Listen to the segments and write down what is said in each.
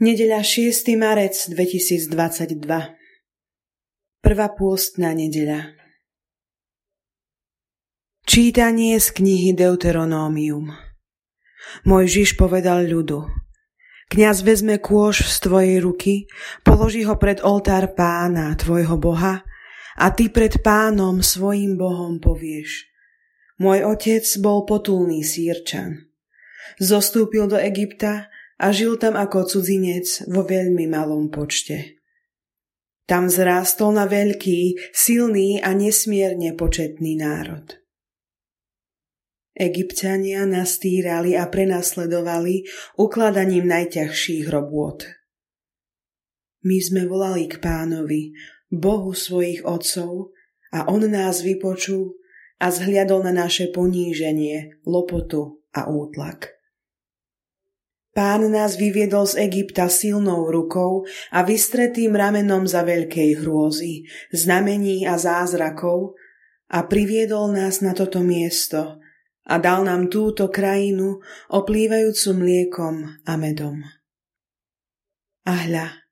Nedeľa 6. marec 2022 Prvá pôstna nedeľa Čítanie z knihy Deuteronómium Môj Žiž povedal ľudu Kňaz vezme kôž z tvojej ruky, položí ho pred oltár pána, tvojho boha, a ty pred pánom, svojim bohom povieš Môj otec bol potulný sírčan. Zostúpil do Egypta a žil tam ako cudzinec vo veľmi malom počte. Tam zrástol na veľký, silný a nesmierne početný národ. Egyptiania nás týrali a prenasledovali ukladaním najťažších robôt. My sme volali k pánovi, Bohu svojich otcov, a on nás vypočul a zhliadol na naše poníženie, lopotu a útlak. Pán nás vyviedol z Egypta silnou rukou a vystretým ramenom za veľkej hrôzy, znamení a zázrakov a priviedol nás na toto miesto a dal nám túto krajinu oplývajúcu mliekom a medom. A hľa,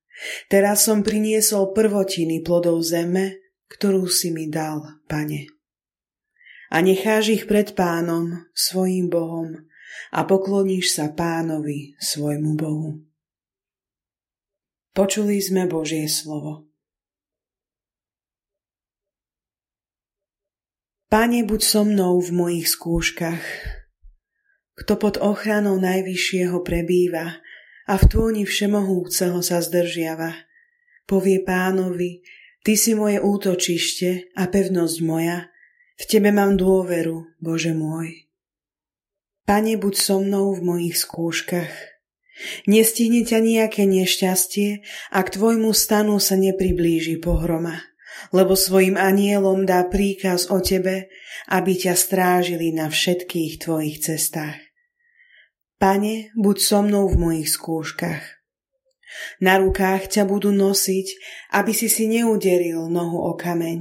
teraz som priniesol prvotiny plodov zeme, ktorú si mi dal, pane. A necháš ich pred pánom, svojim Bohom, a pokloníš sa pánovi, svojmu Bohu. Počuli sme Božie slovo. Pane, buď so mnou v mojich skúškach. Kto pod ochranou Najvyššieho prebýva a v tôni Všemohúceho sa zdržiava, povie pánovi, Ty si moje útočište a pevnosť moja, v Tebe mám dôveru, Bože môj. Pane, buď so mnou v mojich skúškach. Nestihne ťa nejaké nešťastie a k tvojmu stanu sa nepriblíži pohroma, lebo svojim anielom dá príkaz o tebe, aby ťa strážili na všetkých tvojich cestách. Pane, buď so mnou v mojich skúškach. Na rukách ťa budú nosiť, aby si si neuderil nohu o kameň.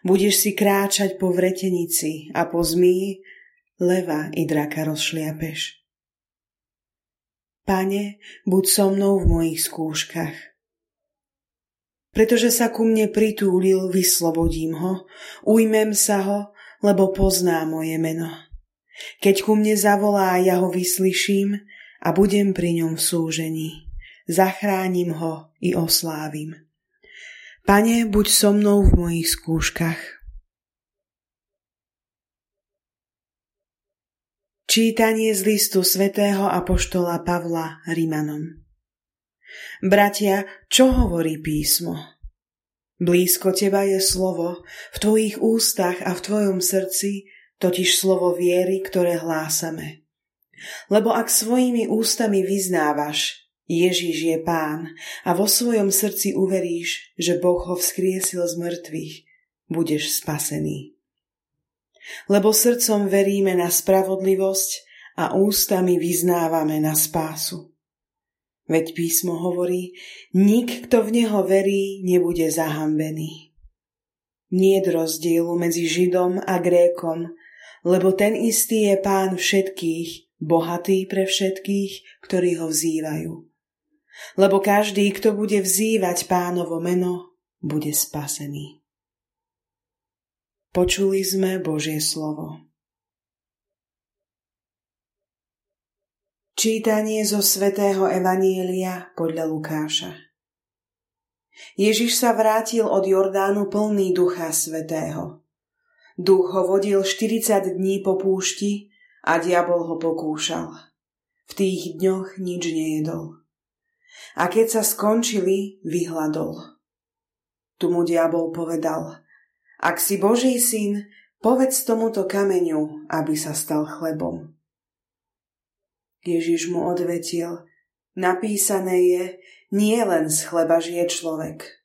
Budeš si kráčať po vretenici a po zmii, leva i draka rozšliapeš. Pane, buď so mnou v mojich skúškach. Pretože sa ku mne pritúlil, vyslobodím ho, ujmem sa ho, lebo pozná moje meno. Keď ku mne zavolá, ja ho vyslyším a budem pri ňom v súžení. Zachránim ho i oslávim. Pane, buď so mnou v mojich skúškach. Čítanie z listu svätého Apoštola Pavla Rimanom Bratia, čo hovorí písmo? Blízko teba je slovo, v tvojich ústach a v tvojom srdci, totiž slovo viery, ktoré hlásame. Lebo ak svojimi ústami vyznávaš, Ježiš je pán a vo svojom srdci uveríš, že Boh ho vzkriesil z mŕtvych, budeš spasený lebo srdcom veríme na spravodlivosť a ústami vyznávame na spásu. Veď písmo hovorí, nik, kto v neho verí, nebude zahambený. Nie je rozdielu medzi Židom a Grékom, lebo ten istý je pán všetkých, bohatý pre všetkých, ktorí ho vzývajú. Lebo každý, kto bude vzývať pánovo meno, bude spasený. Počuli sme Božie slovo. Čítanie zo svätého Evanielia podľa Lukáša Ježiš sa vrátil od Jordánu plný ducha svetého. Duch ho vodil 40 dní po púšti a diabol ho pokúšal. V tých dňoch nič nejedol. A keď sa skončili, vyhľadol. Tu mu diabol povedal – ak si Boží syn, povedz tomuto kameňu, aby sa stal chlebom. Ježiš mu odvetil, napísané je, nie len z chleba žije človek.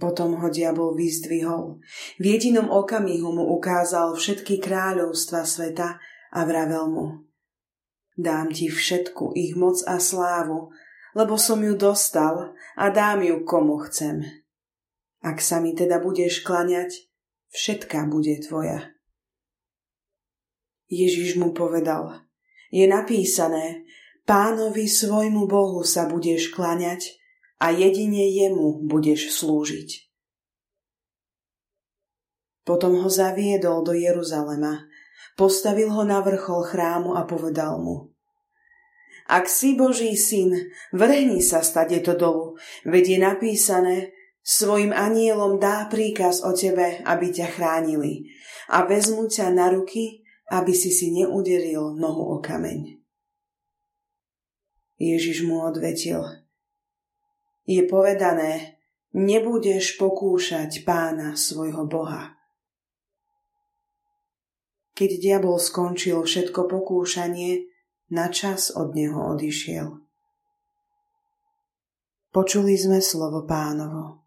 Potom ho diabol vyzdvihol. V jedinom okamihu mu ukázal všetky kráľovstva sveta a vravel mu. Dám ti všetku ich moc a slávu, lebo som ju dostal a dám ju komu chcem. Ak sa mi teda budeš klaňať, všetká bude tvoja. Ježiš mu povedal, je napísané, Pánovi svojmu Bohu sa budeš klaňať a jedine jemu budeš slúžiť. Potom ho zaviedol do Jeruzalema, postavil ho na vrchol chrámu a povedal mu Ak si Boží syn, vrhni sa stade to dolu, veď je napísané, svojim anielom dá príkaz o tebe, aby ťa chránili a vezmu ťa na ruky, aby si si neuderil nohu o kameň. Ježiš mu odvetil. Je povedané, nebudeš pokúšať pána svojho Boha. Keď diabol skončil všetko pokúšanie, na čas od neho odišiel. Počuli sme slovo pánovo.